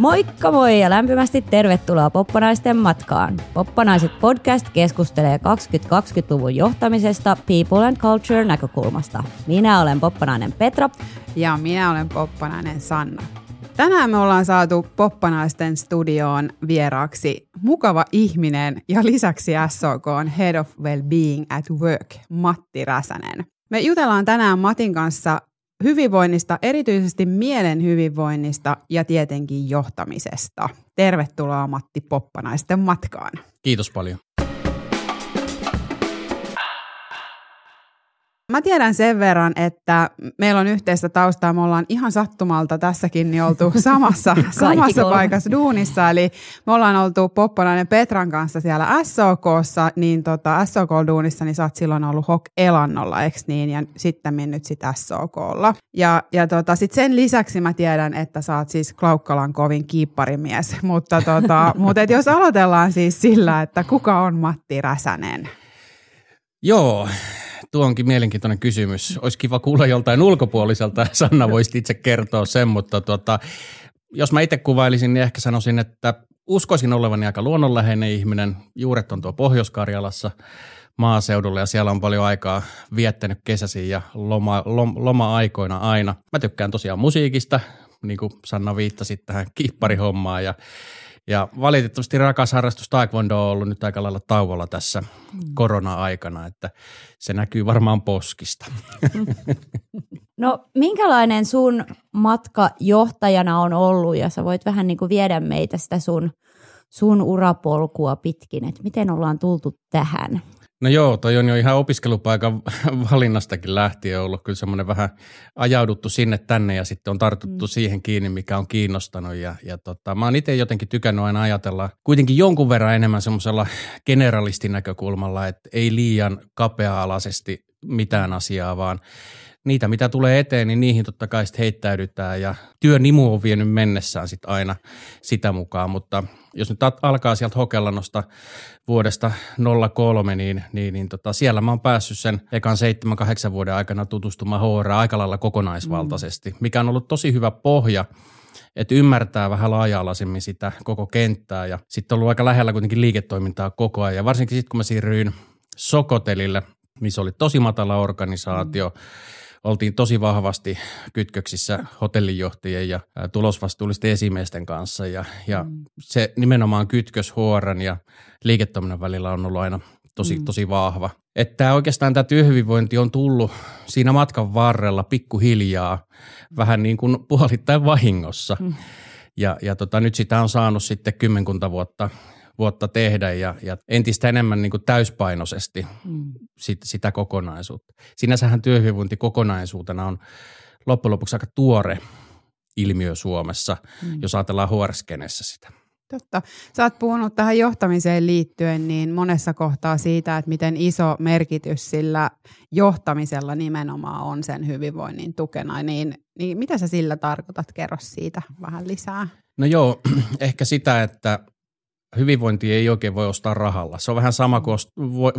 Moikka moi ja lämpimästi tervetuloa Poppanaisten matkaan. Poppanaiset podcast keskustelee 2020-luvun johtamisesta People and Culture näkökulmasta. Minä olen Poppanainen Petra. Ja minä olen Poppanainen Sanna. Tänään me ollaan saatu Poppanaisten studioon vieraaksi mukava ihminen ja lisäksi SOK on Head of Wellbeing at Work, Matti Räsänen. Me jutellaan tänään Matin kanssa hyvinvoinnista, erityisesti mielen hyvinvoinnista ja tietenkin johtamisesta. Tervetuloa Matti Poppanaisten matkaan. Kiitos paljon. Mä tiedän sen verran, että meillä on yhteistä taustaa. Me ollaan ihan sattumalta tässäkin niin oltu samassa, samassa paikassa duunissa. Eli me ollaan oltu Popponainen Petran kanssa siellä SOKssa, niin tota, SOK-duunissa, niin sä oot silloin ollut HOK Elannolla, eikö niin? Ja sitten mennyt sitten SOKlla. Ja, ja tota, sit sen lisäksi mä tiedän, että sä oot siis Klaukkalan kovin kiipparimies. Mutta tota, mutta et jos aloitellaan siis sillä, että kuka on Matti Räsänen? Joo, tuo onkin mielenkiintoinen kysymys. Olisi kiva kuulla joltain ulkopuoliselta, Sanna voisi itse kertoa sen, mutta tuota, jos mä itse kuvailisin, niin ehkä sanoisin, että uskoisin olevani aika luonnonläheinen ihminen. Juuret on tuo Pohjois-Karjalassa maaseudulla ja siellä on paljon aikaa viettänyt kesäsi ja loma, lom, loma-aikoina aina. Mä tykkään tosiaan musiikista, niin kuin Sanna viittasi tähän kiipparihommaan ja ja valitettavasti rakas harrastus taekwondo on ollut nyt aika lailla tauolla tässä korona-aikana, että se näkyy varmaan poskista. No minkälainen sun matka johtajana on ollut ja sä voit vähän niin kuin viedä meitä sitä sun, sun urapolkua pitkin, että miten ollaan tultu tähän? No joo, toi on jo ihan opiskelupaikan valinnastakin lähtien ollut kyllä semmoinen vähän ajauduttu sinne tänne ja sitten on tartuttu mm. siihen kiinni, mikä on kiinnostanut. Ja, ja tota, mä oon itse jotenkin tykännyt aina ajatella kuitenkin jonkun verran enemmän semmoisella generalistin näkökulmalla, että ei liian kapea-alaisesti mitään asiaa, vaan niitä, mitä tulee eteen, niin niihin totta kai sitten heittäydytään ja työn nimu on vienyt mennessään sitten aina sitä mukaan, mutta jos nyt alkaa sieltä Hokellannosta vuodesta 03, niin, niin, niin tota, siellä mä oon päässyt sen ekan 7-8 vuoden aikana tutustumaan HR aika lailla kokonaisvaltaisesti, mm. mikä on ollut tosi hyvä pohja että ymmärtää vähän laaja-alaisemmin sitä koko kenttää ja sitten on ollut aika lähellä kuitenkin liiketoimintaa koko ajan. Ja varsinkin sitten kun mä siirryin Sokotelille, missä oli tosi matala organisaatio, mm oltiin tosi vahvasti kytköksissä hotellinjohtajien ja tulosvastuullisten esimiesten kanssa ja, ja mm. se nimenomaan kytkös huoran ja liiketoiminnan välillä on ollut aina tosi, mm. tosi vahva. Että oikeastaan tämä työhyvinvointi on tullut siinä matkan varrella pikkuhiljaa vähän niin kuin puolittain vahingossa. Mm. Ja, ja tota, nyt sitä on saanut sitten kymmenkunta vuotta vuotta tehdä ja, ja entistä enemmän niin kuin täyspainoisesti mm. sit, sitä kokonaisuutta. Sinänsähän työhyvinvointi kokonaisuutena on loppujen lopuksi aika tuore ilmiö Suomessa, mm. jos ajatellaan hr sitä. Totta. Sä oot puhunut tähän johtamiseen liittyen niin monessa kohtaa siitä, että miten iso merkitys sillä johtamisella nimenomaan on sen hyvinvoinnin tukena. Niin, niin mitä sä sillä tarkoitat? Kerro siitä vähän lisää. No joo, ehkä sitä, että hyvinvointi ei oikein voi ostaa rahalla. Se on vähän sama kuin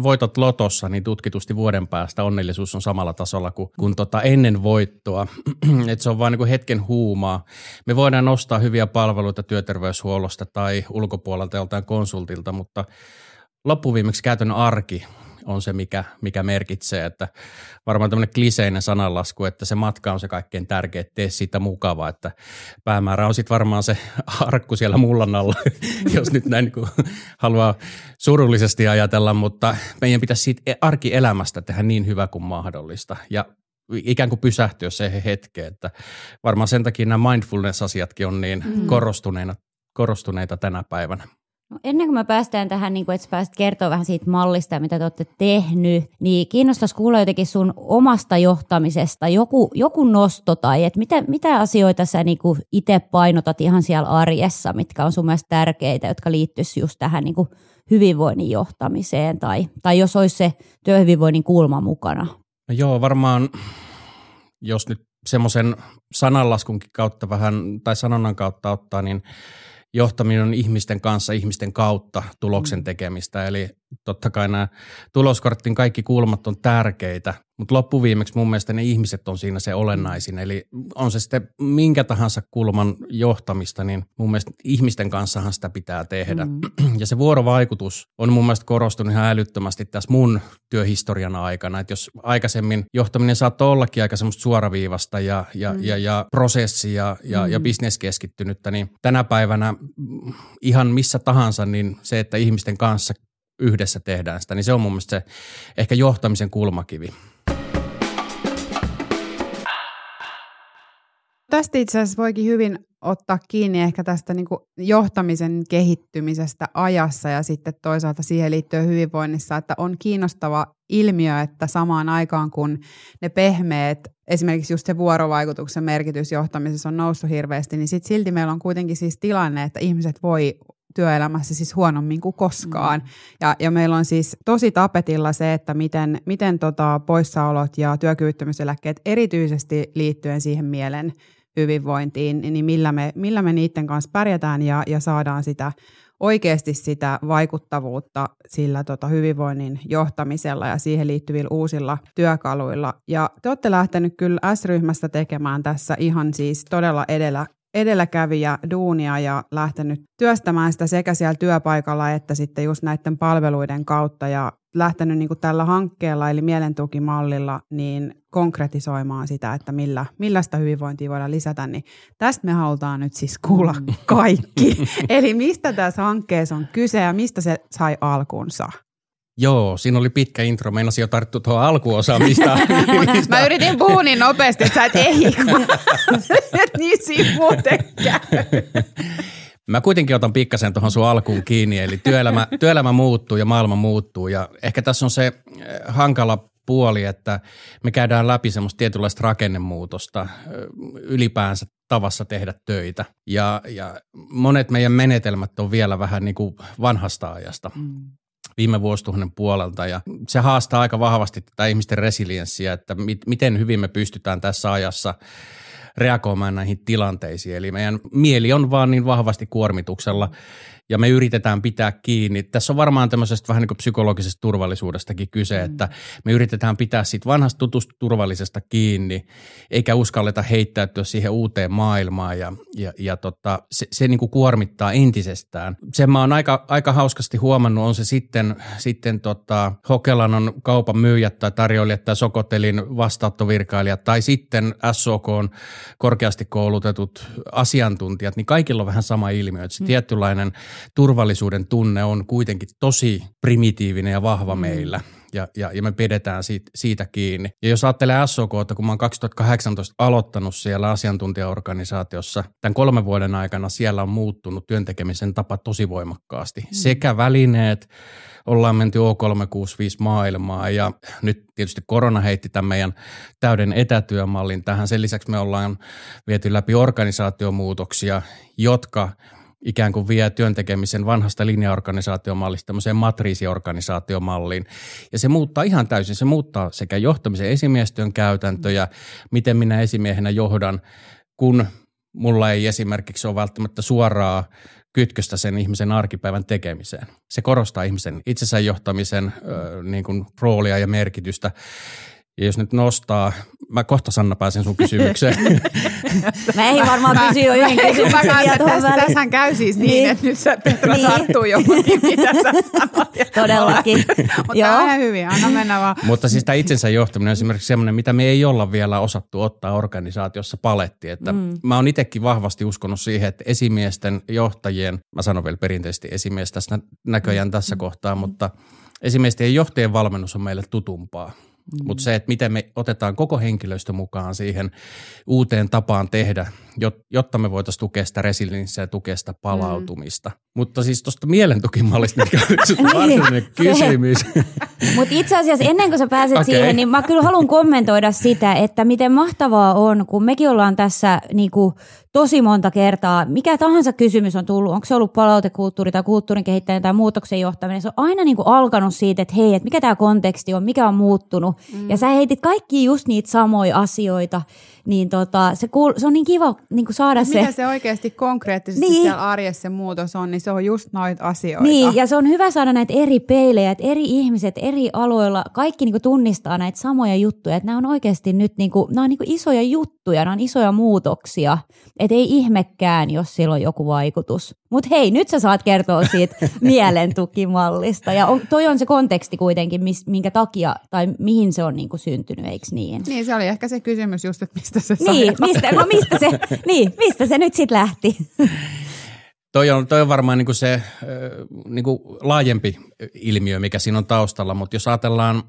voitot lotossa, niin tutkitusti vuoden päästä onnellisuus on samalla tasolla kuin, kuin tota ennen voittoa. Et se on vain niin hetken huumaa. Me voidaan ostaa hyviä palveluita työterveyshuollosta tai ulkopuolelta joltain konsultilta, mutta loppuviimeksi käytännön arki on se, mikä, mikä merkitsee, että varmaan tämmöinen kliseinen sananlasku, että se matka on se kaikkein tärkein, tee siitä mukava, että päämäärä on sitten varmaan se arkku siellä mullan alla, jos nyt näin niin haluaa surullisesti ajatella, mutta meidän pitäisi siitä arkielämästä tehdä niin hyvä kuin mahdollista ja ikään kuin pysähtyä se hetke, että varmaan sen takia nämä mindfulness-asiatkin on niin mm. korostuneina, korostuneita tänä päivänä. No ennen kuin me päästään tähän, niin kuin, että pääset kertoa vähän siitä mallista, mitä te olette tehnyt, niin kiinnostaisi kuulla jotenkin sun omasta johtamisesta joku, joku nosto tai että mitä, mitä asioita sä niin itse painotat ihan siellä arjessa, mitkä on sun mielestä tärkeitä, jotka liittyisi just tähän niin kuin hyvinvoinnin johtamiseen tai, tai jos olisi se työhyvinvoinnin kulma mukana? No joo, varmaan jos nyt semmoisen sananlaskunkin kautta vähän tai sanonnan kautta ottaa, niin – johtaminen on ihmisten kanssa, ihmisten kautta tuloksen mm. tekemistä. Eli totta kai nämä tuloskortin kaikki kulmat on tärkeitä, mutta loppuviimeksi mun mielestä ne ihmiset on siinä se olennaisin. Eli on se sitten minkä tahansa kulman johtamista, niin mun mielestä ihmisten kanssahan sitä pitää tehdä. Mm. Ja se vuorovaikutus on mun mielestä korostunut ihan älyttömästi tässä mun työhistorian aikana. Että jos aikaisemmin johtaminen saattoi ollakin aika semmoista suoraviivasta ja, ja, mm. ja, ja prosessi ja, ja, mm. ja bisneskeskittynyttä, niin tänä päivänä ihan missä tahansa, niin se, että ihmisten kanssa yhdessä tehdään sitä, niin se on mun mielestä se ehkä johtamisen kulmakivi. Tästä itse asiassa voikin hyvin ottaa kiinni ehkä tästä niin johtamisen kehittymisestä ajassa ja sitten toisaalta siihen liittyen hyvinvoinnissa, että on kiinnostava ilmiö, että samaan aikaan kun ne pehmeät, esimerkiksi just se vuorovaikutuksen merkitys johtamisessa on noussut hirveästi, niin sitten silti meillä on kuitenkin siis tilanne, että ihmiset voi työelämässä siis huonommin kuin koskaan. Mm. Ja, ja meillä on siis tosi tapetilla se, että miten, miten tota poissaolot ja työkyvyttömyyseläkkeet erityisesti liittyen siihen mielen hyvinvointiin, niin millä me, millä me niiden kanssa pärjätään ja, ja saadaan sitä oikeasti sitä vaikuttavuutta sillä tota hyvinvoinnin johtamisella ja siihen liittyvillä uusilla työkaluilla. Ja te olette lähtenyt kyllä S-ryhmästä tekemään tässä ihan siis todella edellä, edelläkävijä duunia ja lähtenyt työstämään sitä sekä siellä työpaikalla että sitten just näiden palveluiden kautta ja lähtenyt niin kuin tällä hankkeella eli mielentukimallilla niin konkretisoimaan sitä, että millä, millä sitä hyvinvointia voidaan lisätä, niin tästä me halutaan nyt siis kuulla mm. kaikki. eli mistä tässä hankkeessa on kyse ja mistä se sai alkunsa? Joo, siinä oli pitkä intro. Meinasin jo tarttu tuohon alkuosaan, mistä, mistä... Mä yritin puhua niin nopeasti, että sä et ehdi, niin siinä muuten Mä kuitenkin otan pikkasen tuohon sun alkuun kiinni, eli työelämä, työelämä muuttuu ja maailma muuttuu ja ehkä tässä on se eh, hankala puoli, että me käydään läpi semmoista tietynlaista rakennemuutosta eh, ylipäänsä tavassa tehdä töitä. Ja, ja monet meidän menetelmät on vielä vähän niin kuin vanhasta ajasta. Mm viime vuosituhannen puolelta ja se haastaa aika vahvasti tätä ihmisten resilienssiä, että mit, miten hyvin me pystytään tässä ajassa reagoimaan näihin tilanteisiin. Eli meidän mieli on vaan niin vahvasti kuormituksella ja me yritetään pitää kiinni. Tässä on varmaan tämmöisestä vähän niin kuin psykologisesta turvallisuudestakin kyse, mm. että me yritetään pitää siitä vanhasta tutusta turvallisesta kiinni, eikä uskalleta heittäytyä siihen uuteen maailmaan ja, ja, ja tota, se, se niin kuin kuormittaa entisestään. Sen mä oon aika, aika hauskasti huomannut, on se sitten, sitten tota, Hokelanon kaupan myyjät tai tarjoilijat tai Sokotelin vastaattovirkailijat tai sitten SOK on korkeasti koulutetut asiantuntijat, niin kaikilla on vähän sama ilmiö, että se mm. tietynlainen turvallisuuden tunne on kuitenkin tosi primitiivinen ja vahva mm. meillä ja, ja, ja me pidetään siitä, siitä kiinni. Ja jos ajattelee SOK, että kun mä oon 2018 aloittanut siellä asiantuntijaorganisaatiossa, tämän kolmen vuoden aikana siellä on muuttunut työntekemisen tapa tosi voimakkaasti. Mm. Sekä välineet, ollaan menty O365 maailmaa ja nyt tietysti korona heitti tämän meidän täyden etätyömallin tähän. Sen lisäksi me ollaan viety läpi organisaatiomuutoksia, jotka – ikään kuin vie työntekemisen vanhasta linjaorganisaatiomallista tämmöiseen matriisiorganisaatiomalliin. Ja se muuttaa ihan täysin, se muuttaa sekä johtamisen esimiestyön käytäntöjä, miten minä esimiehenä johdan, kun mulla ei esimerkiksi ole välttämättä suoraa kytköstä sen ihmisen arkipäivän tekemiseen. Se korostaa ihmisen itsensä johtamisen äh, niin kuin roolia ja merkitystä. Ja jos nyt nostaa, mä kohta Sanna pääsen sun kysymykseen. mä ei varmaan kysy jo yhden kysymyksen tässä, Tässähän käy siis niin, niin. että nyt sä Petra niin. tarttuu johonkin, mitä sä sanot. Todellakin. Mutta Joo. hyvin, anna mennä vaan. Mutta siis tämä itsensä johtaminen on esimerkiksi semmoinen, mitä me ei olla vielä osattu ottaa organisaatiossa paletti. Että mm. Mä oon itsekin vahvasti uskonut siihen, että esimiesten johtajien, mä sanon vielä perinteisesti esimies tässä näköjään tässä mm. kohtaa, mutta esimiesten johtajien valmennus on meille tutumpaa. Mm. Mutta se, että miten me otetaan koko henkilöstö mukaan siihen uuteen tapaan tehdä, jotta me voitaisiin tukea sitä resilienssiä ja tukea sitä palautumista. Mm. Mutta siis tuosta mielentukimallista, mikä on varsinainen kysymys. Mutta itse asiassa ennen kuin sä pääset okay. siihen, niin mä kyllä haluan kommentoida sitä, että miten mahtavaa on, kun mekin ollaan tässä niinku, tosi monta kertaa, mikä tahansa kysymys on tullut, onko se ollut palautekulttuuri tai kulttuurin kehittäminen tai muutoksen johtaminen, se on aina niinku alkanut siitä, että hei, että mikä tämä konteksti on, mikä on muuttunut. Mm. Ja sä heitit kaikki just niitä samoja asioita, niin tota, se, kuul, se on niin kiva niin kuin saada se. Mikä se oikeasti konkreettisesti niin. siellä arjessa muutos on, niin se on just noita asioita. Niin, ja se on hyvä saada näitä eri peilejä, että eri ihmiset eri aloilla, kaikki niin kuin tunnistaa näitä samoja juttuja, että nämä on oikeasti nyt niin kuin, nämä on niin kuin isoja juttuja, nämä on isoja muutoksia, että ei ihmekään, jos sillä on joku vaikutus. Mutta hei, nyt sä saat kertoa siitä mielentukimallista. Ja on, toi on se konteksti kuitenkin, mis, minkä takia tai mihin se on niinku syntynyt, eikö niin? Niin, se oli ehkä se kysymys just, että mistä se Niin, mistä, no mistä se, niin, mistä se nyt sitten lähti? Toi on, toi on varmaan niinku se niinku laajempi ilmiö, mikä siinä on taustalla, mutta jos ajatellaan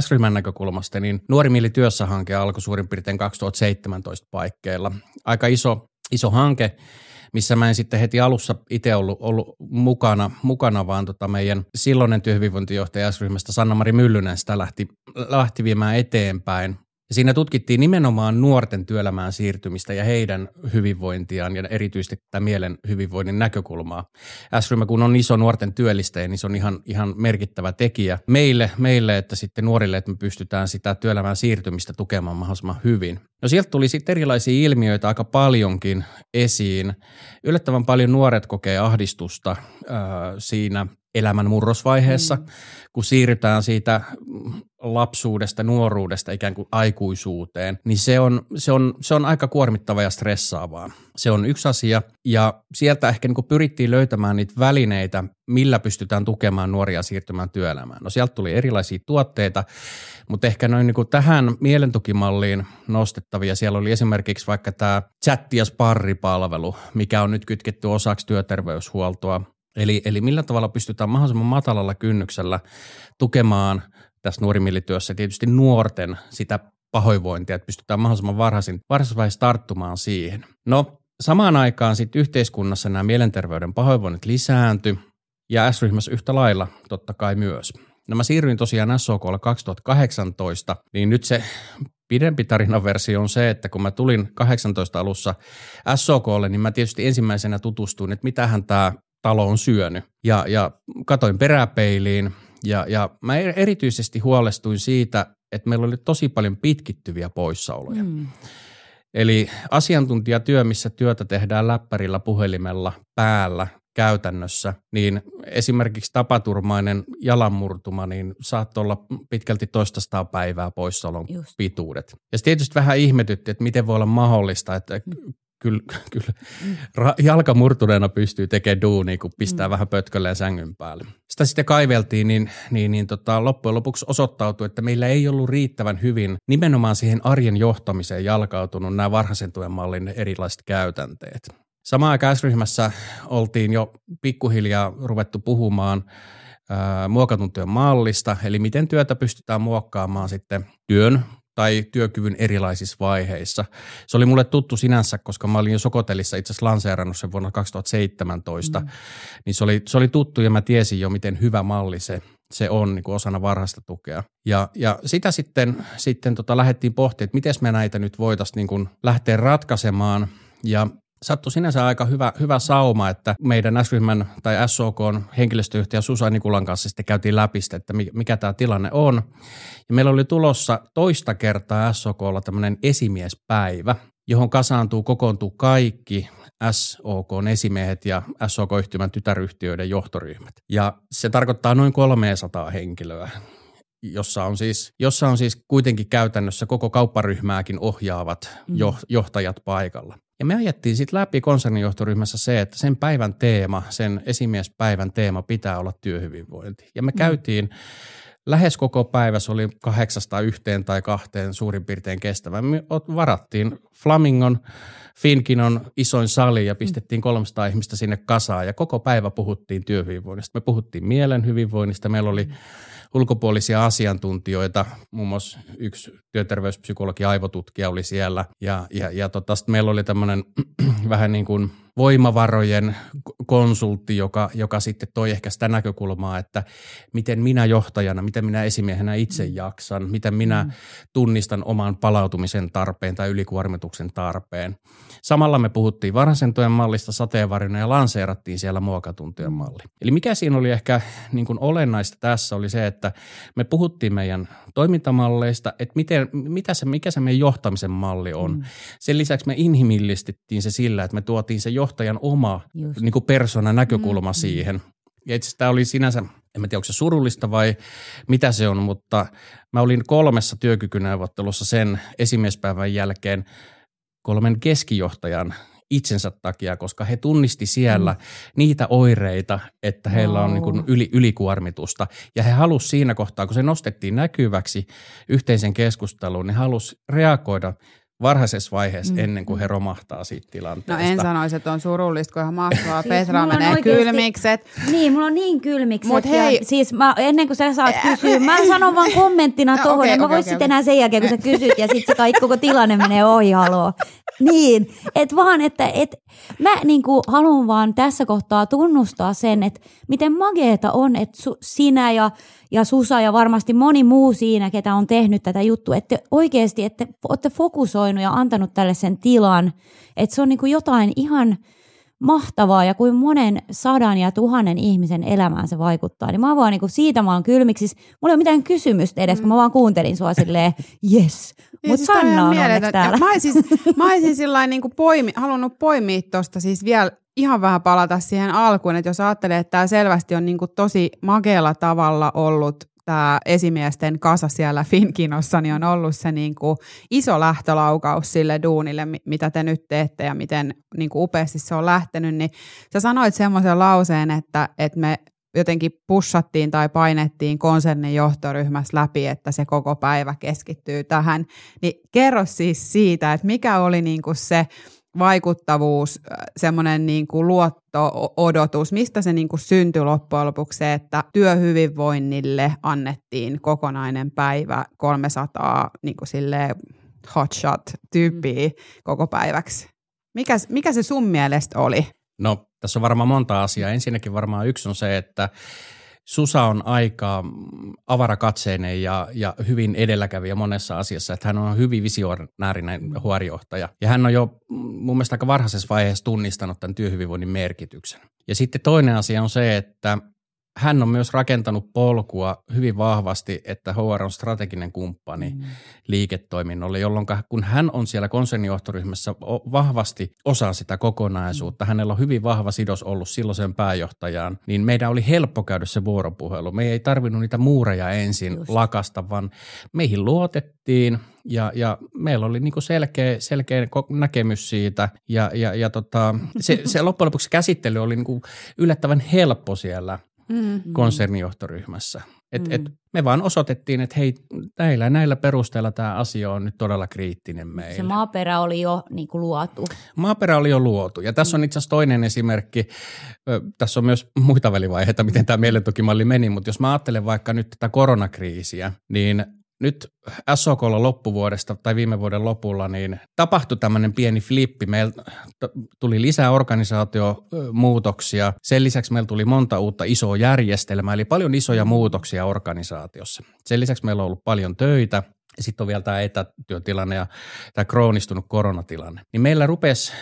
S-ryhmän näkökulmasta, niin Nuori Mieli työssä-hanke alkoi suurin piirtein 2017 paikkeilla. Aika iso, iso hanke, missä mä en sitten heti alussa itse ollut, ollut mukana, mukana, vaan tota meidän silloinen työhyvinvointijohtaja S-ryhmästä Sanna-Mari Myllynen sitä lähti, lähti viemään eteenpäin. Ja siinä tutkittiin nimenomaan nuorten työelämään siirtymistä ja heidän hyvinvointiaan ja erityisesti tätä mielen hyvinvoinnin näkökulmaa. S-ryhmä, kun on iso nuorten työllistäjä, niin se on ihan, ihan merkittävä tekijä meille, meille, että sitten nuorille, että me pystytään sitä työelämään siirtymistä tukemaan mahdollisimman hyvin. No sieltä tuli sitten erilaisia ilmiöitä aika paljonkin esiin. Yllättävän paljon nuoret kokee ahdistusta äh, siinä elämän murrosvaiheessa, mm. kun siirrytään siitä lapsuudesta, nuoruudesta ikään kuin aikuisuuteen, niin se on, se on, se on aika kuormittava ja stressaavaa. Se on yksi asia ja sieltä ehkä niin kuin pyrittiin löytämään niitä välineitä, millä pystytään tukemaan nuoria siirtymään työelämään. No sieltä tuli erilaisia tuotteita, mutta ehkä noin niin kuin tähän mielentukimalliin nostettavia, siellä oli esimerkiksi vaikka tämä chatti- ja sparripalvelu, mikä on nyt kytketty osaksi työterveyshuoltoa. Eli, eli millä tavalla pystytään mahdollisimman matalalla kynnyksellä tukemaan tässä nuorimillityössä tietysti nuorten sitä pahoinvointia, että pystytään mahdollisimman varhaisin, varhaisvaiheessa tarttumaan siihen. No samaan aikaan sitten yhteiskunnassa nämä mielenterveyden pahoinvoinnit lisääntyi ja S-ryhmässä yhtä lailla totta kai myös. No mä siirryin tosiaan SOKlle 2018, niin nyt se pidempi tarinaversio on se, että kun mä tulin 18 alussa SOKlle, niin mä tietysti ensimmäisenä tutustuin, että mitähän tämä talo on syönyt. Ja, ja katoin peräpeiliin ja, ja mä er-, erityisesti huolestuin siitä, että meillä oli tosi paljon pitkittyviä poissaoloja. Mm. Eli asiantuntijatyö, missä työtä tehdään läppärillä, puhelimella, päällä, käytännössä, niin esimerkiksi tapaturmainen jalanmurtuma, niin saattoi olla pitkälti toistastaa päivää poissaolon Just. pituudet. Ja tietysti vähän ihmetytti, että miten voi olla mahdollista, että mm kyllä, kyllä mm. jalka murtuneena pystyy tekemään duunia, kun pistää mm. vähän pötkölleen sängyn päälle. Sitä sitten kaiveltiin, niin, niin, niin tota, loppujen lopuksi osoittautui, että meillä ei ollut riittävän hyvin nimenomaan siihen arjen johtamiseen jalkautunut nämä varhaisen tuen mallin erilaiset käytänteet. Samaan aikaan ryhmässä oltiin jo pikkuhiljaa ruvettu puhumaan muokatun työn mallista, eli miten työtä pystytään muokkaamaan sitten työn tai työkyvyn erilaisissa vaiheissa. Se oli mulle tuttu sinänsä, koska mä olin jo Sokotellissa itse asiassa lanseerannut sen vuonna 2017, mm. niin se oli, se oli tuttu ja mä tiesin jo, miten hyvä malli se, se on niin kuin osana varhaista tukea. Ja, ja sitä sitten, sitten tota lähdettiin pohtimaan, että miten me näitä nyt voitaisiin niin kuin lähteä ratkaisemaan. Ja sattui sinänsä aika hyvä, hyvä sauma, että meidän S-ryhmän tai SOK henkilöstöyhtiö Susa Nikulan kanssa sitten käytiin läpi, että mikä tämä tilanne on. Ja meillä oli tulossa toista kertaa SOKlla tämmöinen esimiespäivä, johon kasaantuu, kokoontuu kaikki SOK esimiehet ja SOK-yhtymän tytäryhtiöiden johtoryhmät. Ja se tarkoittaa noin 300 henkilöä jossa on siis, jossa on siis kuitenkin käytännössä koko kaupparyhmääkin ohjaavat mm. johtajat paikalla. Ja me ajettiin sitten läpi konsernijohtoryhmässä se, että sen päivän teema, sen esimiespäivän teema pitää olla työhyvinvointi. Ja me mm. käytiin lähes koko päivä, se oli kahdeksasta yhteen tai kahteen suurin piirtein kestävä. Me varattiin Flamingon, Finkinon isoin sali ja pistettiin 300 ihmistä sinne kasaan ja koko päivä puhuttiin työhyvinvoinnista. Me puhuttiin mielen hyvinvoinnista, meillä oli ulkopuolisia asiantuntijoita, muun muassa yksi työterveyspsykologi, aivotutkija oli siellä ja, ja, ja tota, meillä oli tämmöinen vähän niin kuin – voimavarojen konsultti, joka, joka sitten toi ehkä sitä näkökulmaa, että miten minä johtajana, miten minä esimiehenä itse mm. jaksan, miten minä mm. tunnistan oman palautumisen tarpeen tai ylikuormituksen tarpeen. Samalla me puhuttiin varhaisen tuen mallista sateenvarjona ja lanseerattiin siellä muokatuntojen malli. Eli mikä siinä oli ehkä niin kuin olennaista tässä oli se, että me puhuttiin meidän toimintamalleista, että miten, mitä se, mikä se meidän johtamisen malli on. Mm. Sen lisäksi me inhimillistettiin se sillä, että me tuotiin se johtajan oma niin kuin persona näkökulma mm. siihen. Ja itse tämä oli sinänsä, en tiedä onko se surullista vai mitä se on, mutta mä olin kolmessa työkykyneuvottelussa sen esimiespäivän jälkeen kolmen keskijohtajan itsensä takia, koska he tunnisti siellä mm. niitä oireita, että heillä on niin kuin yli, ylikuormitusta. Ja he halusivat siinä kohtaa, kun se nostettiin näkyväksi yhteisen keskusteluun, niin halusi reagoida varhaisessa vaiheessa mm. ennen kuin he romahtaa siitä tilanteesta. No en sanoisi, että on surullista, kun ihan mahtavaa. siis Petra menee oikeasti, kylmikset. Niin, mulla on niin kylmikset. Mut hei. Ja, siis mä, ennen kuin sä saat kysyä, mä sanon vaan kommenttina no, tuohon. Okay, en mä okay, voi okay, sitten okay. enää sen jälkeen, kun sä kysyt ja sitten se kaikki koko tilanne menee ohi, haloo. Niin, että vaan, että et, mä niinku haluan vaan tässä kohtaa tunnustaa sen, että miten mageeta on, että su, sinä ja, ja Susa ja varmasti moni muu siinä, ketä on tehnyt tätä juttua, että oikeasti että olette fokusoinut ja antanut tälle sen tilan, että se on niinku jotain ihan – mahtavaa ja kuin monen sadan ja tuhannen ihmisen elämään se vaikuttaa. Niin mä vaan niin kuin siitä mä oon kylmiksi. Siis mulla ei ole mitään kysymystä edes, mm. kun mä vaan kuuntelin sua silleen, yes. Mutta siis Sanna on onneksi täällä. Mä olisin, mä olisin sillain niin kuin poimi, halunnut poimia tuosta siis vielä ihan vähän palata siihen alkuun, että jos ajattelee, että tämä selvästi on niin kuin tosi makealla tavalla ollut tämä esimiesten kasa siellä Finkinossa niin on ollut se niin kuin iso lähtölaukaus sille duunille, mitä te nyt teette ja miten niin kuin upeasti se on lähtenyt, niin sä sanoit semmoisen lauseen, että, että me jotenkin pussattiin tai painettiin konsernin johtoryhmässä läpi, että se koko päivä keskittyy tähän. Niin kerro siis siitä, että mikä oli niin kuin se vaikuttavuus, semmoinen niin kuin luotto-odotus, mistä se niin kuin syntyi loppujen lopuksi se, että työhyvinvoinnille annettiin kokonainen päivä 300 niin kuin sille hotshot-tyyppiä mm. koko päiväksi. Mikä, mikä se sun mielestä oli? No tässä on varmaan monta asiaa. Ensinnäkin varmaan yksi on se, että Susa on aika avarakatseinen ja, ja hyvin edelläkävijä monessa asiassa, että hän on hyvin visionäärinen huorijohtaja. Ja hän on jo mun mielestä aika varhaisessa vaiheessa tunnistanut tämän työhyvinvoinnin merkityksen. Ja sitten toinen asia on se, että hän on myös rakentanut polkua hyvin vahvasti, että HR on strateginen kumppani mm. liiketoiminnolle, jolloin kun hän on siellä konsernijohtoryhmässä vahvasti osa sitä kokonaisuutta, mm. hänellä on hyvin vahva sidos ollut silloiseen pääjohtajaan, niin meidän oli helppo käydä se vuoropuhelu. Me ei tarvinnut niitä muureja ensin Just. lakasta, vaan meihin luotettiin ja, ja meillä oli niinku selkeä, selkeä näkemys siitä ja, ja, ja tota, se, se loppujen lopuksi käsittely oli niinku yllättävän helppo siellä mm. konsernijohtoryhmässä. Et, mm. et me vaan osoitettiin, että hei, näillä, näillä perusteilla tämä asia on nyt todella kriittinen meille. Se maaperä oli jo niin kuin luotu. Maaperä oli jo luotu. Ja tässä on itse asiassa toinen esimerkki. Tässä on myös muita välivaiheita, miten tämä mielentukimalli meni, mutta jos mä ajattelen vaikka nyt tätä koronakriisiä, niin nyt SOKlla loppuvuodesta tai viime vuoden lopulla niin tapahtui tämmöinen pieni flippi. Meillä tuli lisää organisaatiomuutoksia. Sen lisäksi meillä tuli monta uutta isoa järjestelmää, eli paljon isoja muutoksia organisaatiossa. Sen lisäksi meillä on ollut paljon töitä. Sitten on vielä tämä etätyötilanne ja tämä kroonistunut koronatilanne. Niin meillä rupesi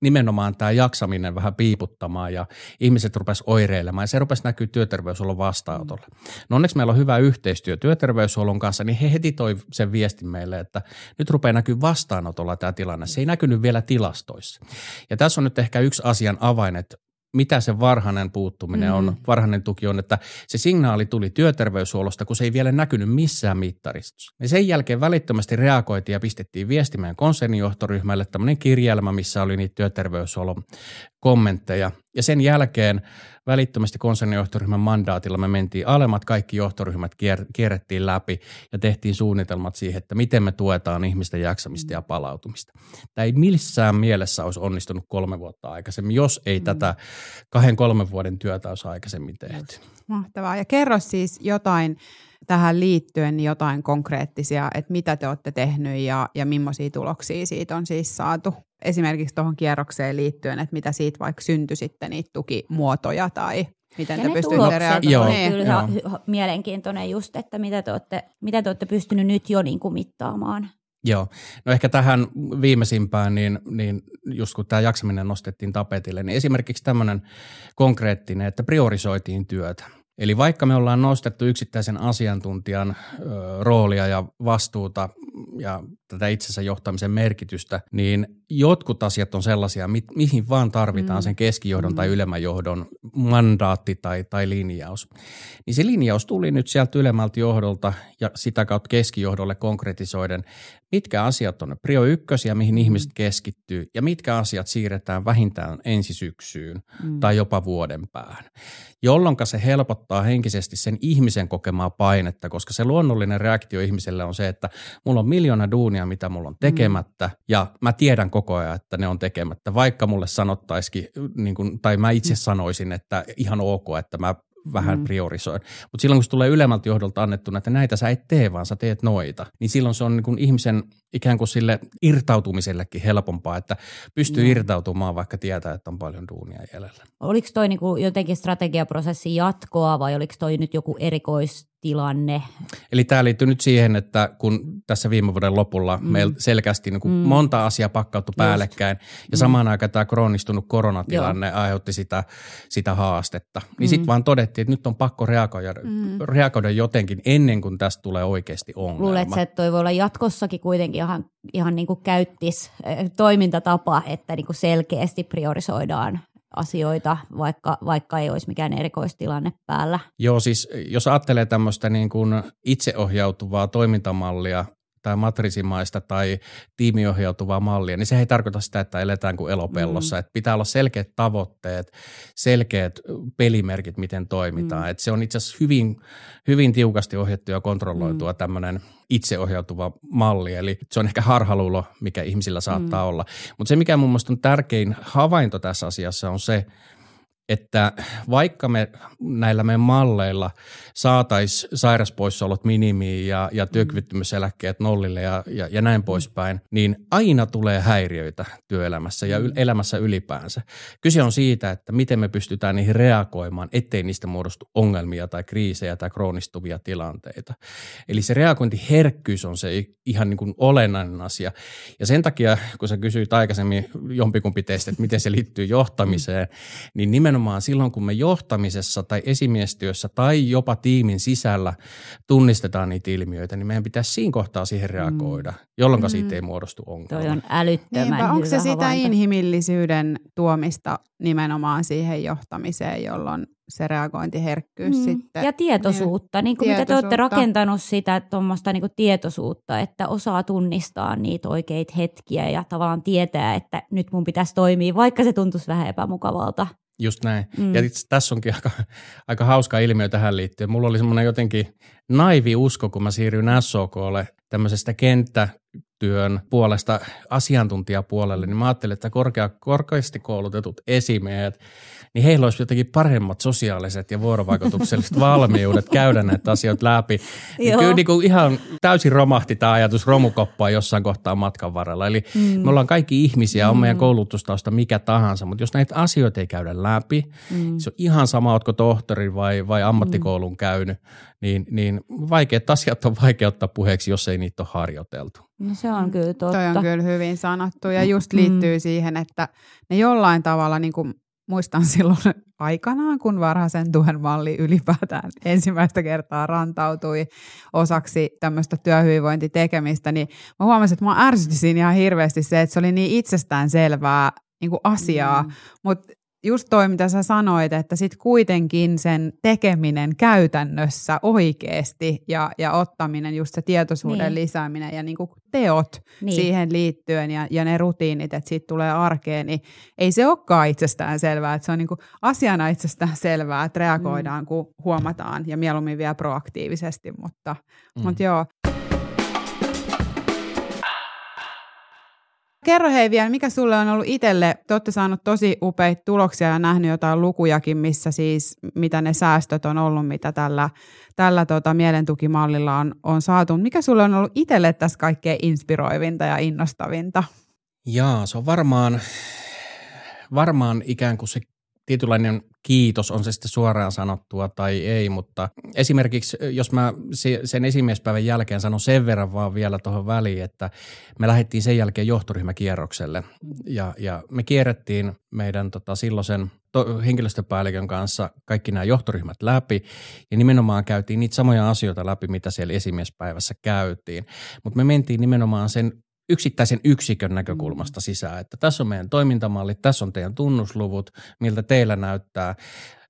nimenomaan tämä jaksaminen vähän piiputtamaan ja ihmiset rupes oireilemaan ja se rupesi näkyä työterveyshuollon vastaanotolla. No onneksi meillä on hyvä yhteistyö työterveyshuollon kanssa, niin he heti toi sen viestin meille, että nyt rupeaa näkyä vastaanotolla tämä tilanne. Se ei näkynyt vielä tilastoissa. Ja tässä on nyt ehkä yksi asian avain, että mitä se varhainen puuttuminen on, mm. varhainen tuki on, että se signaali tuli työterveyshuollosta, kun se ei vielä näkynyt missään mittaristossa. Ja sen jälkeen välittömästi reagoitiin ja pistettiin viestimään konsernijohtoryhmälle tämmöinen kirjelmä, missä oli niitä työterveyshuollon kommentteja. Ja sen jälkeen välittömästi konsernijohtoryhmän mandaatilla me mentiin alemmat, kaikki johtoryhmät kier- kierrettiin läpi ja tehtiin suunnitelmat siihen, että miten me tuetaan ihmisten jaksamista ja palautumista. Tämä ei missään mielessä olisi onnistunut kolme vuotta aikaisemmin, jos ei mm. tätä kahden kolmen vuoden työtä olisi aikaisemmin tehty. Mahtavaa. Ja kerro siis jotain tähän liittyen jotain konkreettisia, että mitä te olette tehnyt ja, ja millaisia tuloksia siitä on siis saatu? Esimerkiksi tuohon kierrokseen liittyen, että mitä siitä vaikka syntyi sitten niitä tukimuotoja tai miten ja te pystytte reagoimaan. Joo, kyllä joo. mielenkiintoinen just, että mitä te olette, mitä te olette pystynyt nyt jo niin kuin mittaamaan. Joo, no ehkä tähän viimeisimpään, niin, niin just kun tämä jaksaminen nostettiin tapetille, niin esimerkiksi tämmöinen konkreettinen, että priorisoitiin työtä. Eli vaikka me ollaan nostettu yksittäisen asiantuntijan ö, roolia ja vastuuta ja tätä itsensä johtamisen merkitystä, niin jotkut asiat on sellaisia, mi- mihin vaan tarvitaan mm. sen keskijohdon mm. tai ylemmän johdon mandaatti tai, tai linjaus. Niin se linjaus tuli nyt sieltä ylemmältä johdolta ja sitä kautta keskijohdolle konkretisoiden, mitkä asiat on prio ykkösiä, mihin mm. ihmiset keskittyy ja mitkä asiat siirretään vähintään ensi syksyyn mm. tai jopa vuoden päähän, jolloin se helpottaa henkisesti sen ihmisen kokemaa painetta, koska se luonnollinen reaktio ihmiselle on se, että mulla on miljoona duunia, mitä mulla on tekemättä mm. ja mä tiedän koko ajan, että ne on tekemättä, vaikka mulle sanottaisikin, niin kuin, tai mä itse mm. sanoisin, että ihan ok, että mä vähän mm. priorisoin. Mutta silloin kun se tulee ylemmältä johdolta annettuna, että näitä sä et tee, vaan sä teet noita, niin silloin se on niin kuin ihmisen ikään kuin sille irtautumisellekin helpompaa, että pystyy mm. irtautumaan, vaikka tietää, että on paljon duunia jäljellä. Oliko toi niin kuin jotenkin strategiaprosessi jatkoa vai oliko toi nyt joku erikois tilanne. Eli tämä liittyy nyt siihen, että kun tässä viime vuoden lopulla mm. meillä selkeästi niin kuin mm. monta asiaa pakkautui päällekkäin ja mm. samaan aikaan tämä kroonistunut koronatilanne Joo. aiheutti sitä, sitä haastetta, niin mm. sitten vaan todettiin, että nyt on pakko reagoida, mm. reagoida jotenkin ennen kuin tästä tulee oikeasti ongelma. Luuletko, että toi voi olla jatkossakin kuitenkin ihan, ihan niin kuin käyttis eh, toimintatapa, että niin kuin selkeästi priorisoidaan asioita, vaikka, vaikka ei olisi mikään erikoistilanne päällä. Joo, siis jos ajattelee tämmöistä niin kuin itseohjautuvaa toimintamallia, tai matrisimaista tai tiimiohjautuvaa mallia, niin se ei tarkoita sitä, että eletään kuin elopellossa. Mm. Että pitää olla selkeät tavoitteet, selkeät pelimerkit, miten toimitaan. Mm. Että se on itse asiassa hyvin, hyvin tiukasti ohjattu ja kontrolloitua mm. tämmöinen itseohjautuva malli. Eli se on ehkä harhaluulo, mikä ihmisillä saattaa mm. olla. Mutta se, mikä mun mielestä on tärkein havainto tässä asiassa on se, että vaikka me näillä meidän malleilla saataisiin sairaspoissaolot minimiin ja, ja mm. työkyvyttömyyseläkkeet nollille ja, ja, ja näin poispäin, niin aina tulee häiriöitä työelämässä ja yl, elämässä ylipäänsä. Kyse on siitä, että miten me pystytään niihin reagoimaan, ettei niistä muodostu ongelmia tai kriisejä tai kroonistuvia tilanteita. Eli se reagointiherkkyys on se ihan niin kuin olennainen asia. Ja sen takia, kun sä kysyit aikaisemmin jompikumpi teistä, että miten se liittyy johtamiseen, niin nimenomaan nimenomaan silloin, kun me johtamisessa tai esimiestyössä tai jopa tiimin sisällä tunnistetaan niitä ilmiöitä, niin meidän pitäisi siinä kohtaa siihen reagoida, jolloin mm. siitä ei muodostu ongelma. Toi on älyttömän Niinpä, Onko se sitä havainto? inhimillisyyden tuomista nimenomaan siihen johtamiseen, jolloin se reagointiherkkyys mm. sitten. Ja tietoisuutta, niin, niin kuin tietoisuutta. mitä te olette rakentanut sitä tuommoista niin tietoisuutta, että osaa tunnistaa niitä oikeita hetkiä ja tavallaan tietää, että nyt mun pitäisi toimia, vaikka se tuntuisi vähän epämukavalta. Just näin. Mm. Ja itse, tässä onkin aika, aika hauska ilmiö tähän liittyen. Mulla oli semmoinen jotenkin naivi usko, kun mä siirryin SOKlle tämmöisestä kenttätyön puolesta asiantuntijapuolelle, niin mä ajattelin, että korkea, korkeasti koulutetut esimiehet – niin heillä olisi jotenkin paremmat sosiaaliset ja vuorovaikutukselliset valmiudet käydä näitä asioita läpi. Niin kyllä niin kuin ihan täysin romahti tämä ajatus romukoppaa jossain kohtaa matkan varrella. Eli mm. me ollaan kaikki ihmisiä, on meidän mm. koulutustausta mikä tahansa, mutta jos näitä asioita ei käydä läpi, mm. se on ihan sama, ootko tohtori vai, vai ammattikoulun mm. käynyt, niin, niin vaikeat asiat on vaikea ottaa puheeksi, jos ei niitä ole harjoiteltu. No se on kyllä totta. Toi on kyllä hyvin sanottu ja just liittyy mm. siihen, että ne jollain tavalla niin kuin muistan silloin aikanaan, kun varhaisen tuen malli ylipäätään ensimmäistä kertaa rantautui osaksi tämmöistä työhyvinvointitekemistä, niin mä huomasin, että mä ärsytti siinä ihan hirveästi se, että se oli niin itsestään selvää niin kuin asiaa, mm. mutta just toi, mitä sä sanoit, että sit kuitenkin sen tekeminen käytännössä oikeasti ja, ja ottaminen, just se tietoisuuden niin. lisääminen ja niinku teot niin. siihen liittyen ja, ja ne rutiinit, että siitä tulee arkeen, niin ei se olekaan itsestään selvää. Että se on niinku asiana itsestään selvää, että reagoidaan, mm. kun huomataan ja mieluummin vielä proaktiivisesti, mutta, mm. mutta joo. Kerro hei vielä, mikä sulle on ollut itselle, te olette saanut tosi upeita tuloksia ja nähnyt jotain lukujakin, missä siis, mitä ne säästöt on ollut, mitä tällä, tällä tota, mielentukimallilla on, on saatu. Mikä sulle on ollut itselle tässä kaikkein inspiroivinta ja innostavinta? Jaa, se on varmaan, varmaan ikään kuin se tietynlainen kiitos, on se sitten suoraan sanottua tai ei, mutta esimerkiksi jos mä sen esimiespäivän jälkeen sanon sen verran vaan vielä tuohon väliin, että me lähdettiin sen jälkeen johtoryhmäkierrokselle. Ja, ja me kierrettiin meidän tota, silloisen to, henkilöstöpäällikön kanssa kaikki nämä johtoryhmät läpi ja nimenomaan käytiin niitä samoja asioita läpi, mitä siellä esimiespäivässä käytiin, mutta me mentiin nimenomaan sen yksittäisen yksikön näkökulmasta mm. sisään, että tässä on meidän toimintamalli, tässä on teidän tunnusluvut, miltä teillä näyttää,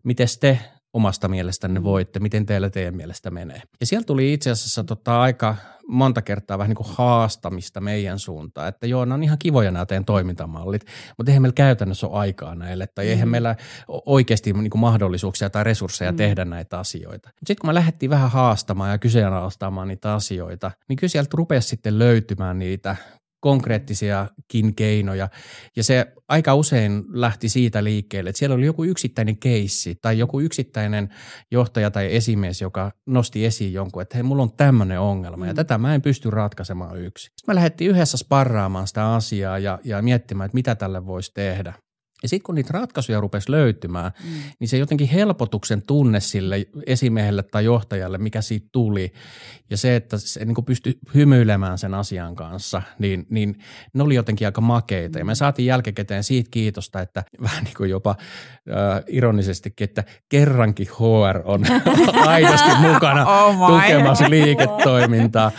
miten te omasta mielestänne mm. voitte, miten teillä teidän mielestä menee. Ja siellä tuli itse asiassa tota aika monta kertaa vähän niin kuin haastamista meidän suuntaan, että joo, ne on ihan kivoja nämä teidän toimintamallit, mutta eihän meillä käytännössä ole aikaa näille, tai mm. eihän meillä oikeasti niin kuin mahdollisuuksia tai resursseja mm. tehdä näitä asioita. Sitten kun me lähdettiin vähän haastamaan ja kyseenalaistamaan niitä asioita, niin kyllä sieltä rupesi sitten löytymään niitä konkreettisiakin keinoja. Ja se aika usein lähti siitä liikkeelle, että siellä oli joku yksittäinen keissi tai joku yksittäinen johtaja tai esimies, joka nosti esiin jonkun, että hei, mulla on tämmöinen ongelma ja mm. tätä mä en pysty ratkaisemaan yksin. Sitten me lähdettiin yhdessä sparraamaan sitä asiaa ja, ja miettimään, että mitä tälle voisi tehdä. Ja sitten kun niitä ratkaisuja rupesi löytymään, mm. niin se jotenkin helpotuksen tunne sille esimiehelle tai johtajalle, mikä siitä tuli, ja se, että se niin pystyi hymyilemään sen asian kanssa, niin, niin ne oli jotenkin aika makeita. Ja me saatiin jälkikäteen siitä kiitosta, että vähän niin kuin jopa äh, ironisestikin, että kerrankin HR on aidosti mukana oh tukemassa liiketoimintaa.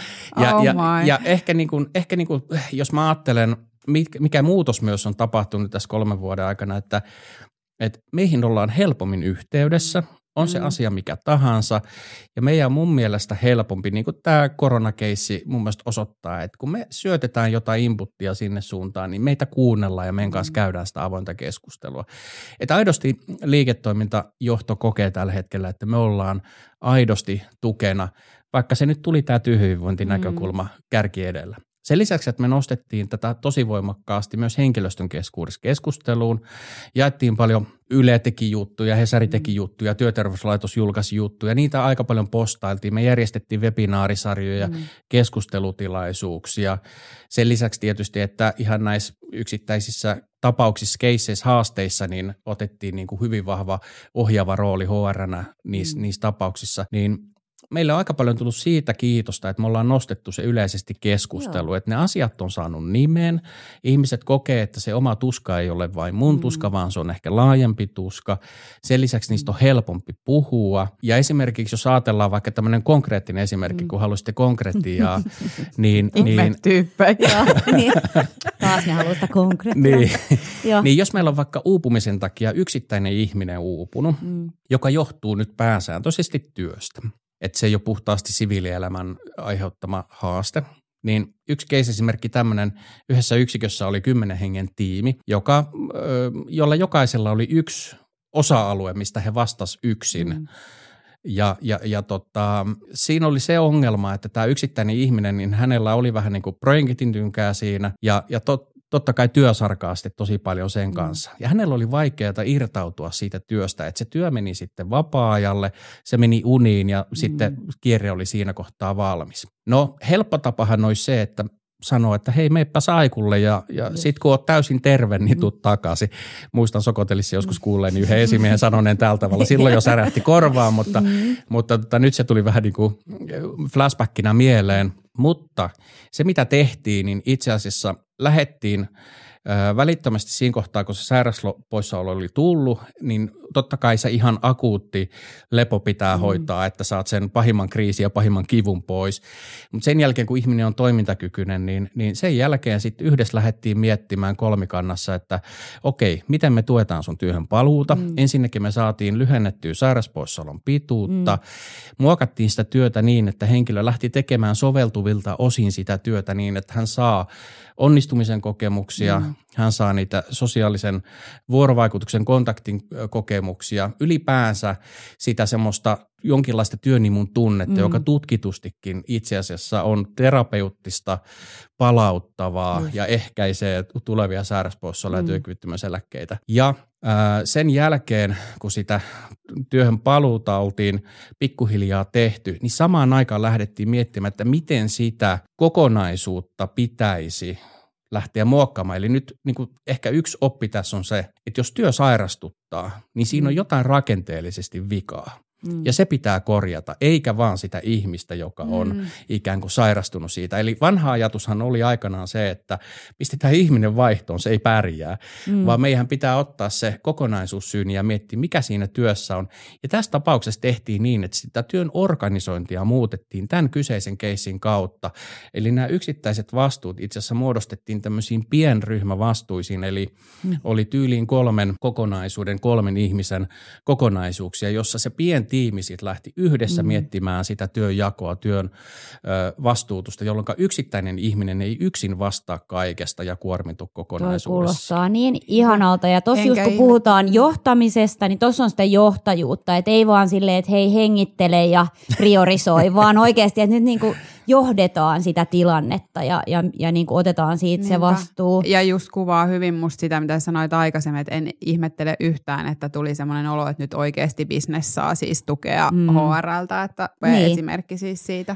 Ja, oh ja, ja ehkä, niin kuin, ehkä niin kuin, jos mä ajattelen – mikä muutos myös on tapahtunut tässä kolmen vuoden aikana, että, että meihin ollaan helpommin yhteydessä, on se mm. asia mikä tahansa. Ja meidän on mun mielestä helpompi, niin kuin tämä koronakeissi mun mielestä osoittaa, että kun me syötetään jotain inputtia sinne suuntaan, niin meitä kuunnellaan ja meidän kanssa mm. käydään sitä avointa keskustelua. Että aidosti liiketoimintajohto kokee tällä hetkellä, että me ollaan aidosti tukena, vaikka se nyt tuli tämä työhyvinvointinäkökulma mm. kärki edellä. Sen lisäksi, että me nostettiin tätä tosi voimakkaasti myös henkilöstön keskuudessa keskusteluun, jaettiin paljon Yle teki juttuja, Hesari teki juttuja, Työterveyslaitos julkaisi juttuja, niitä aika paljon postailtiin. Me järjestettiin webinaarisarjoja, mm. keskustelutilaisuuksia. Sen lisäksi tietysti, että ihan näissä yksittäisissä tapauksissa, keisseissä, haasteissa, niin otettiin niin kuin hyvin vahva ohjaava rooli HRnä niissä, mm. niissä tapauksissa. Niin meillä on aika paljon tullut siitä kiitosta, että me ollaan nostettu se yleisesti keskustelu, että ne asiat on saanut nimen. Ihmiset kokee, että se oma tuska ei ole vain mun mm. tuska, vaan se on ehkä laajempi tuska. Sen lisäksi niistä on helpompi puhua. Ja esimerkiksi jos ajatellaan vaikka tämmöinen konkreettinen esimerkki, mm. kun haluaisitte konkretiaa, niin... niin niin. Taas ne haluaa sitä konkretiaa. niin, niin jos meillä on vaikka uupumisen takia yksittäinen ihminen uupunut, mm. joka johtuu nyt pääsääntöisesti työstä, että se ei ole puhtaasti siviilielämän aiheuttama haaste. Niin yksi keisesimerkki tämmöinen, yhdessä yksikössä oli kymmenen hengen tiimi, joka, jolla jokaisella oli yksi osa-alue, mistä he vastas yksin. Mm. Ja, ja, ja tota, siinä oli se ongelma, että tämä yksittäinen ihminen, niin hänellä oli vähän niin kuin projektin tynkää siinä. Ja, ja tot, totta kai työsarkaasti tosi paljon sen mm. kanssa. Ja hänellä oli vaikeaa irtautua siitä työstä, että se työ meni sitten vapaa-ajalle, se meni uniin ja mm. sitten kierre oli siinä kohtaa valmis. No helppo tapahan olisi se, että sanoo, että hei meipä saikulle ja, ja yes. sit kun oot täysin terve, niin tuu mm. takaisin. Muistan Sokotelissa joskus mm. kuulleen yhden esimiehen sanoneen tällä tavalla. Silloin jo särähti korvaan, mutta, mm. mutta tota, nyt se tuli vähän niin kuin flashbackina mieleen. Mutta se mitä tehtiin, niin itse asiassa lähettiin välittömästi siinä kohtaa, kun se sairauspoissaolo oli tullut, niin totta kai se ihan akuutti lepo pitää mm. hoitaa, että saat sen pahimman kriisin ja pahimman kivun pois. Mutta sen jälkeen, kun ihminen on toimintakykyinen, niin, niin sen jälkeen sitten yhdessä lähdettiin miettimään kolmikannassa, että okei, miten me tuetaan sun työhön paluuta. Mm. Ensinnäkin me saatiin lyhennettyä sairauspoissaolon pituutta, mm. muokattiin sitä työtä niin, että henkilö lähti tekemään soveltuvilta osin sitä työtä niin, että hän saa onnistumisen kokemuksia, mm. Hän saa niitä sosiaalisen vuorovaikutuksen kontaktin kokemuksia, ylipäänsä sitä semmoista jonkinlaista työnimun tunnetta, mm. joka tutkitustikin itse asiassa on terapeuttista, palauttavaa mm. ja ehkäisee tulevia sairauspoissaoloja mm. ja työkyvyttömyyseläkkeitä. Ja ää, sen jälkeen, kun sitä työhön paluuta oltiin pikkuhiljaa tehty, niin samaan aikaan lähdettiin miettimään, että miten sitä kokonaisuutta pitäisi lähteä muokkaamaan. Eli nyt niin kuin ehkä yksi oppi tässä on se, että jos työ sairastuttaa, niin siinä on mm. jotain rakenteellisesti vikaa. Mm. Ja se pitää korjata, eikä vaan sitä ihmistä, joka on mm. ikään kuin sairastunut siitä. Eli vanha ajatushan oli aikanaan se, että pistetään ihminen vaihtoon, se ei pärjää, mm. vaan meidän pitää ottaa se kokonaisuus syyni ja miettiä, mikä siinä työssä on. Ja tässä tapauksessa tehtiin niin, että sitä työn organisointia muutettiin tämän kyseisen keissin kautta. Eli nämä yksittäiset vastuut itse asiassa muodostettiin tämmöisiin pienryhmävastuisiin, eli mm. oli tyyliin kolmen kokonaisuuden, kolmen ihmisen kokonaisuuksia, jossa se pien tiimi sit lähti yhdessä mm. miettimään sitä työnjakoa, työn ö, vastuutusta, jolloin yksittäinen ihminen ei yksin vastaa kaikesta ja kuormitu kokonaisuudessa. Toi kuulostaa niin ihanalta. Ja tuossa just kun puhutaan johtamisesta, niin tuossa on sitä johtajuutta, että ei vaan silleen, että hei hengittele ja priorisoi, vaan oikeasti, että nyt niinku johdetaan sitä tilannetta ja, ja, ja niin kuin otetaan siitä Niinpä. se vastuu. Ja just kuvaa hyvin musta sitä, mitä sanoit aikaisemmin, että en ihmettele yhtään, että tuli semmoinen olo, että nyt oikeasti bisnes saa siis tukea mm. HRltä, että niin. esimerkki siis siitä.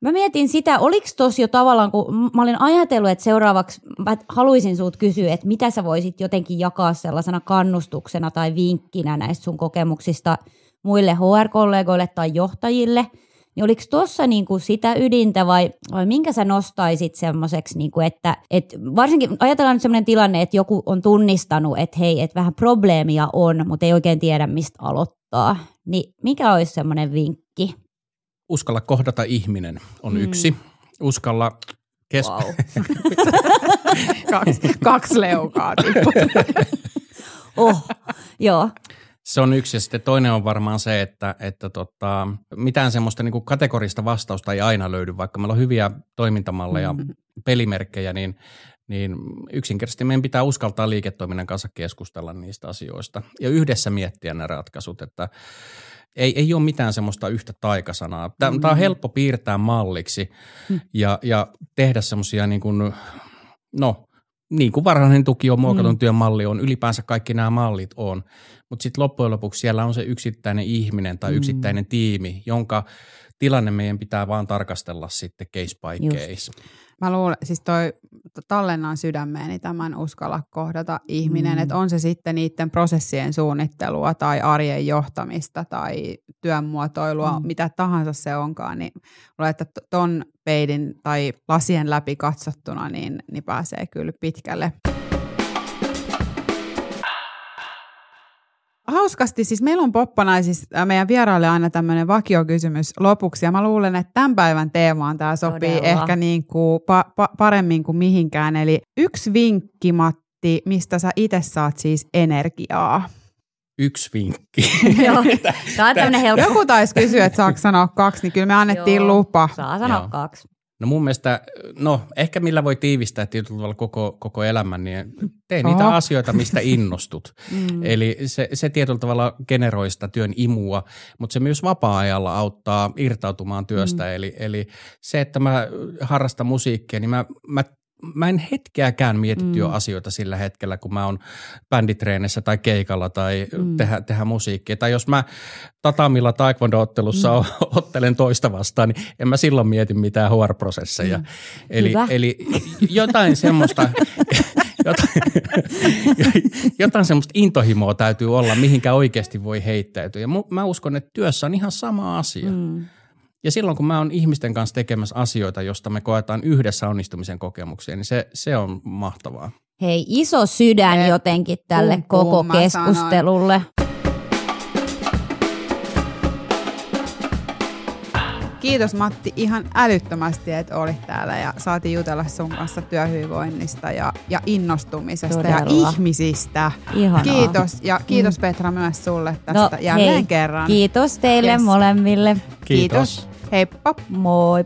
Mä mietin sitä, oliko tuossa jo tavallaan, kun mä olin ajatellut, että seuraavaksi mä haluaisin sinulta kysyä, että mitä sä voisit jotenkin jakaa sellaisena kannustuksena tai vinkkinä näistä sun kokemuksista – muille HR-kollegoille tai johtajille, niin oliko tuossa niinku sitä ydintä vai, vai minkä sä nostaisit semmoiseksi, niinku, että et varsinkin ajatellaan nyt semmoinen tilanne, että joku on tunnistanut, että hei, että vähän probleemia on, mutta ei oikein tiedä, mistä aloittaa. Niin mikä olisi semmoinen vinkki? Uskalla kohdata ihminen on mm. yksi. Uskalla kes... Wow. kaksi, kaksi leukaa oh, joo. Se on yksi ja sitten toinen on varmaan se, että, että tota, mitään semmoista niin kuin kategorista vastausta ei aina löydy, vaikka meillä on hyviä toimintamalleja, mm-hmm. pelimerkkejä, niin, niin yksinkertaisesti meidän pitää uskaltaa liiketoiminnan kanssa keskustella niistä asioista ja yhdessä miettiä ne ratkaisut, että ei, ei ole mitään semmoista yhtä taikasanaa. Tämä, mm. tämä on helppo piirtää malliksi mm. ja, ja tehdä semmoisia niin kuin, no, niin kuin varhainen tuki on, muokatun mm. työn malli on, ylipäänsä kaikki nämä mallit on, mutta sitten loppujen lopuksi siellä on se yksittäinen ihminen tai mm. yksittäinen tiimi, jonka tilanne meidän pitää vaan tarkastella sitten case by Just. case. Mä luulen, siis toi tallennan sydämeeni tämän uskalla kohdata ihminen, mm. että on se sitten niiden prosessien suunnittelua tai arjen johtamista tai työnmuotoilua, mm. mitä tahansa se onkaan, niin luulen, että ton peidin tai lasien läpi katsottuna, niin, niin pääsee kyllä pitkälle. Hauskasti, siis meillä on poppanaisissa äh, meidän vieraille aina tämmöinen vakiokysymys lopuksi, ja mä luulen, että tämän päivän teemaan tämä sopii Todella. ehkä niin kuin pa- pa- paremmin kuin mihinkään. Eli yksi vinkki, Matti, mistä sä itse saat siis energiaa? Yksi vinkki. Joo, tämä on helppo. Joku taisi kysyä, että saako sanoa kaksi, niin kyllä me annettiin Joo, lupa. Saa sanoa Joo. kaksi. No mun mielestä, no ehkä millä voi tiivistää tietyllä tavalla koko, koko elämän, niin tee niitä asioita, mistä innostut. mm. Eli se, se tietyllä tavalla generoi sitä työn imua, mutta se myös vapaa-ajalla auttaa irtautumaan työstä. Mm. Eli, eli se, että mä harrastan musiikkia, niin mä, mä mä en hetkeäkään mieti mm. työasioita sillä hetkellä, kun mä oon bänditreenissä tai keikalla tai mm. tehdä, tehdä musiikkia. Tai jos mä tatamilla taekwondo-ottelussa mm. ottelen toista vastaan, niin en mä silloin mieti mitään HR-prosesseja. Mm. Eli, eli jotain semmoista, jotain, jotain semmoista intohimoa täytyy olla, mihinkä oikeasti voi heittäytyä. Ja mä uskon, että työssä on ihan sama asia. Mm. Ja silloin kun mä oon ihmisten kanssa tekemässä asioita, josta me koetaan yhdessä onnistumisen kokemuksia, niin se, se on mahtavaa. Hei, iso sydän jotenkin tälle koko keskustelulle. Kiitos Matti ihan älyttömästi, että olit täällä ja saatiin jutella sun kanssa työhyvinvoinnista ja, ja innostumisesta Todella. ja ihmisistä. Ihanaa. Kiitos ja kiitos mm. Petra myös sulle tästä no, jälleen hei, kerran. Kiitos teille yes. molemmille. Kiitos. kiitos. Heippa. Moi.